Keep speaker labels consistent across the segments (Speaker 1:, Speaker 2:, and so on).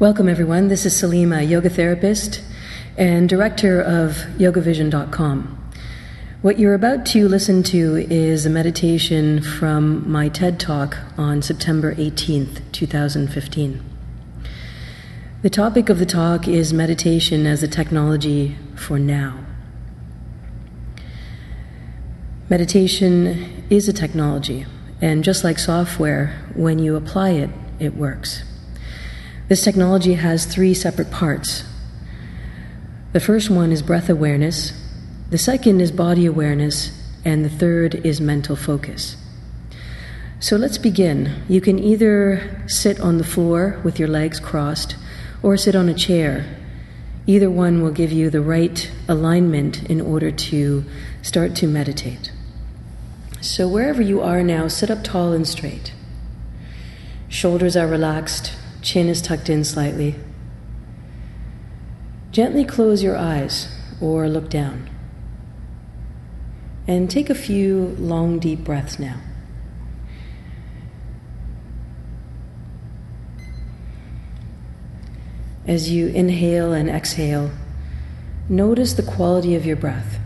Speaker 1: Welcome, everyone. This is Salima, yoga therapist and director of yogavision.com. What you're about to listen to is a meditation from my TED Talk on September 18th, 2015. The topic of the talk is meditation as a technology for now. Meditation is a technology, and just like software, when you apply it, it works. This technology has three separate parts. The first one is breath awareness, the second is body awareness, and the third is mental focus. So let's begin. You can either sit on the floor with your legs crossed or sit on a chair. Either one will give you the right alignment in order to start to meditate. So, wherever you are now, sit up tall and straight. Shoulders are relaxed, Chin is tucked in slightly. Gently close your eyes or look down. And take a few long, deep breaths now. As you inhale and exhale, notice the quality of your breath.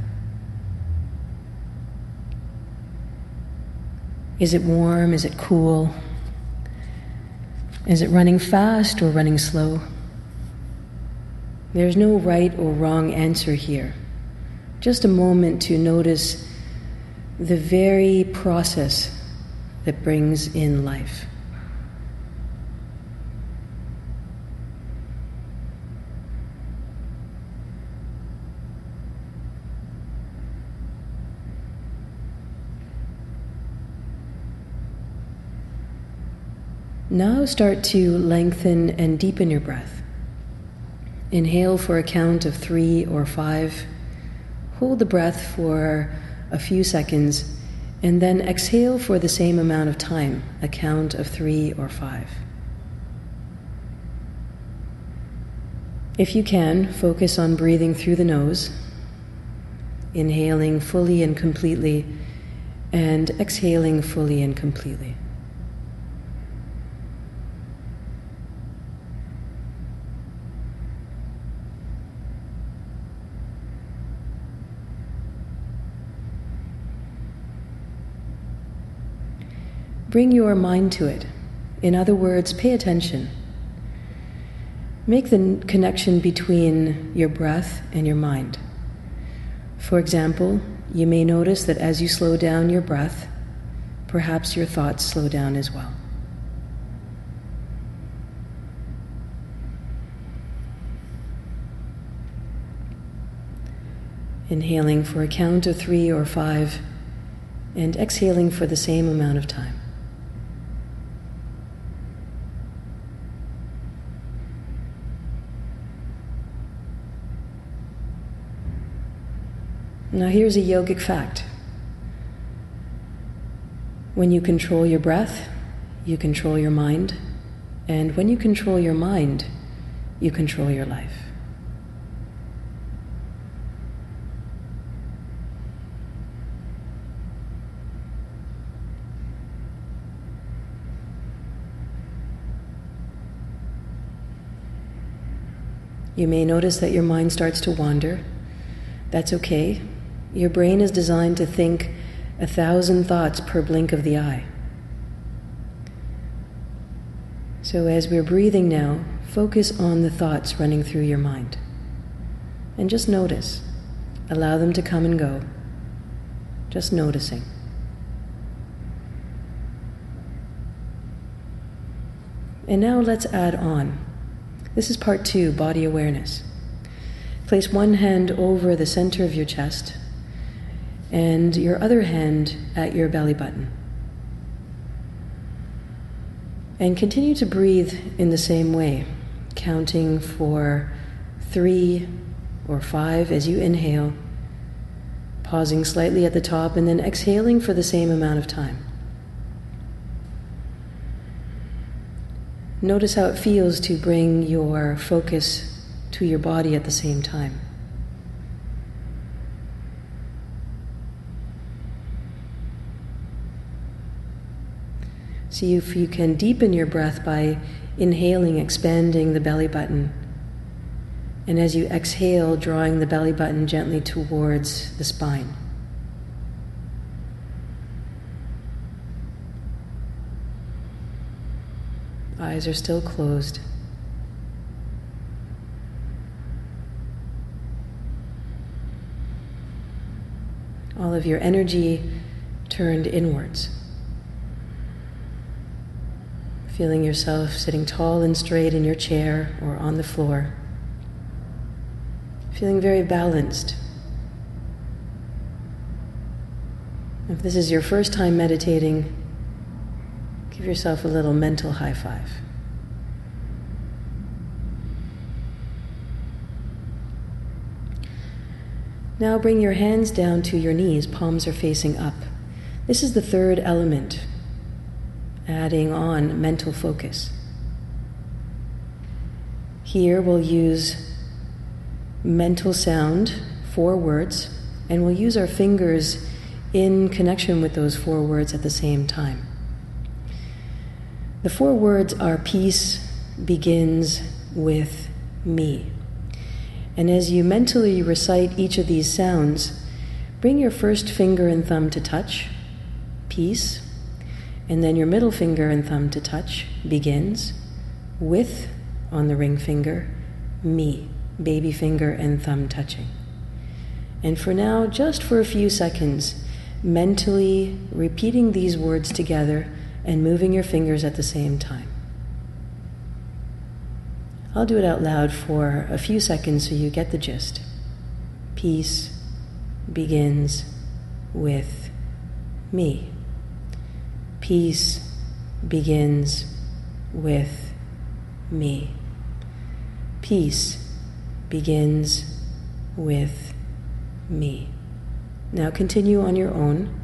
Speaker 1: Is it warm? Is it cool? Is it running fast or running slow? There's no right or wrong answer here. Just a moment to notice the very process that brings in life. Now start to lengthen and deepen your breath. Inhale for a count of three or five. Hold the breath for a few seconds, and then exhale for the same amount of time, a count of three or five. If you can, focus on breathing through the nose, inhaling fully and completely, and exhaling fully and completely. Bring your mind to it. In other words, pay attention. Make the connection between your breath and your mind. For example, you may notice that as you slow down your breath, perhaps your thoughts slow down as well. Inhaling for a count of three or five, and exhaling for the same amount of time. Now, here's a yogic fact when you control your breath, you control your mind, and when you control your mind, you control your life. You may notice that your mind starts to wander. That's okay. Your brain is designed to think a thousand thoughts per blink of the eye. So, as we're breathing now, focus on the thoughts running through your mind. And just notice. Allow them to come and go. Just noticing. And now let's add on. This is part two body awareness. Place one hand over the center of your chest and your other hand at your belly button. And continue to breathe in the same way, counting for three or five as you inhale, pausing slightly at the top, and then exhaling for the same amount of time. Notice how it feels to bring your focus to your body at the same time. See if you can deepen your breath by inhaling, expanding the belly button. And as you exhale, drawing the belly button gently towards the spine. Eyes are still closed. All of your energy turned inwards. Feeling yourself sitting tall and straight in your chair or on the floor. Feeling very balanced. If this is your first time meditating, Give yourself a little mental high five. Now bring your hands down to your knees, palms are facing up. This is the third element, adding on mental focus. Here we'll use mental sound, four words, and we'll use our fingers in connection with those four words at the same time. The four words are peace begins with me. And as you mentally recite each of these sounds, bring your first finger and thumb to touch, peace, and then your middle finger and thumb to touch, begins, with, on the ring finger, me, baby finger and thumb touching. And for now, just for a few seconds, mentally repeating these words together and moving your fingers at the same time. I'll do it out loud for a few seconds so you get the gist. Peace begins with me. Peace begins with me. Peace begins with me. Now continue on your own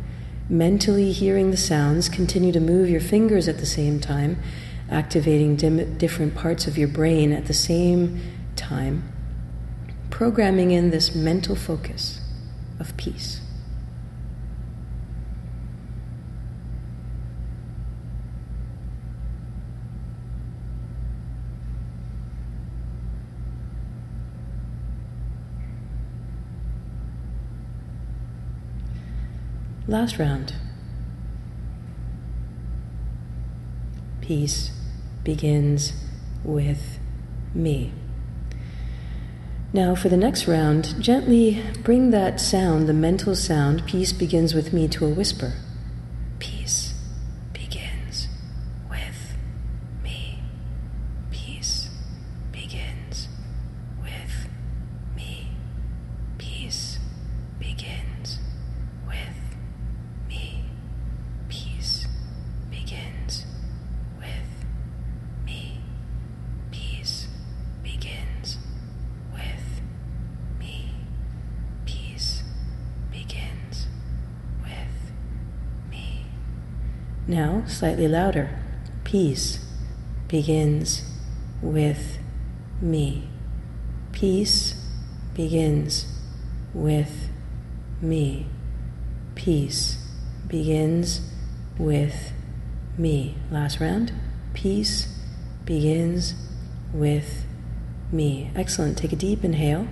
Speaker 1: mentally hearing the sounds, continue to move your fingers at the same time, activating dim- different parts of your brain at the same time, programming in this mental focus of peace. Last round. Peace begins with me. Now, for the next round, gently bring that sound, the mental sound, peace begins with me, to a whisper. Now, slightly louder. Peace begins with me. Peace begins with me. Peace begins with me. Last round. Peace begins with me. Excellent. Take a deep inhale.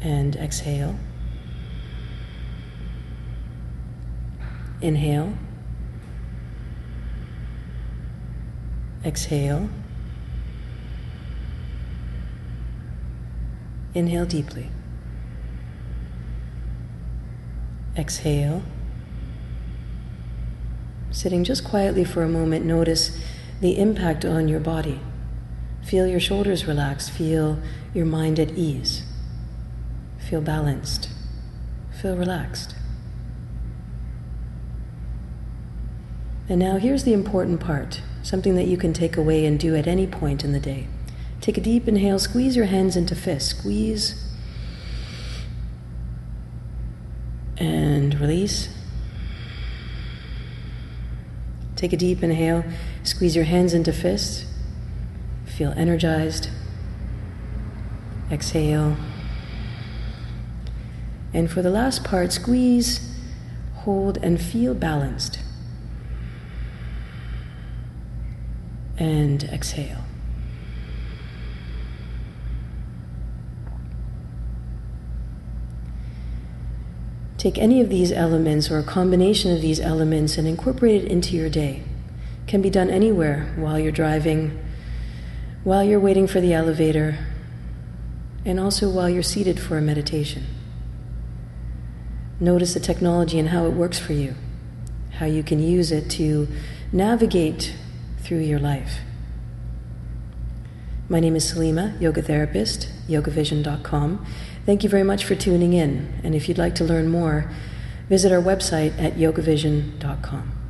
Speaker 1: And exhale. Inhale. Exhale. Inhale deeply. Exhale. Sitting just quietly for a moment, notice the impact on your body. Feel your shoulders relaxed. Feel your mind at ease. Feel balanced. Feel relaxed. And now here's the important part something that you can take away and do at any point in the day. Take a deep inhale, squeeze your hands into fists. Squeeze and release. Take a deep inhale, squeeze your hands into fists. Feel energized. Exhale. And for the last part, squeeze, hold, and feel balanced. And exhale. Take any of these elements or a combination of these elements and incorporate it into your day. Can be done anywhere while you're driving, while you're waiting for the elevator, and also while you're seated for a meditation. Notice the technology and how it works for you, how you can use it to navigate through your life. My name is Salima, yoga therapist, yogavision.com. Thank you very much for tuning in. And if you'd like to learn more, visit our website at yogavision.com.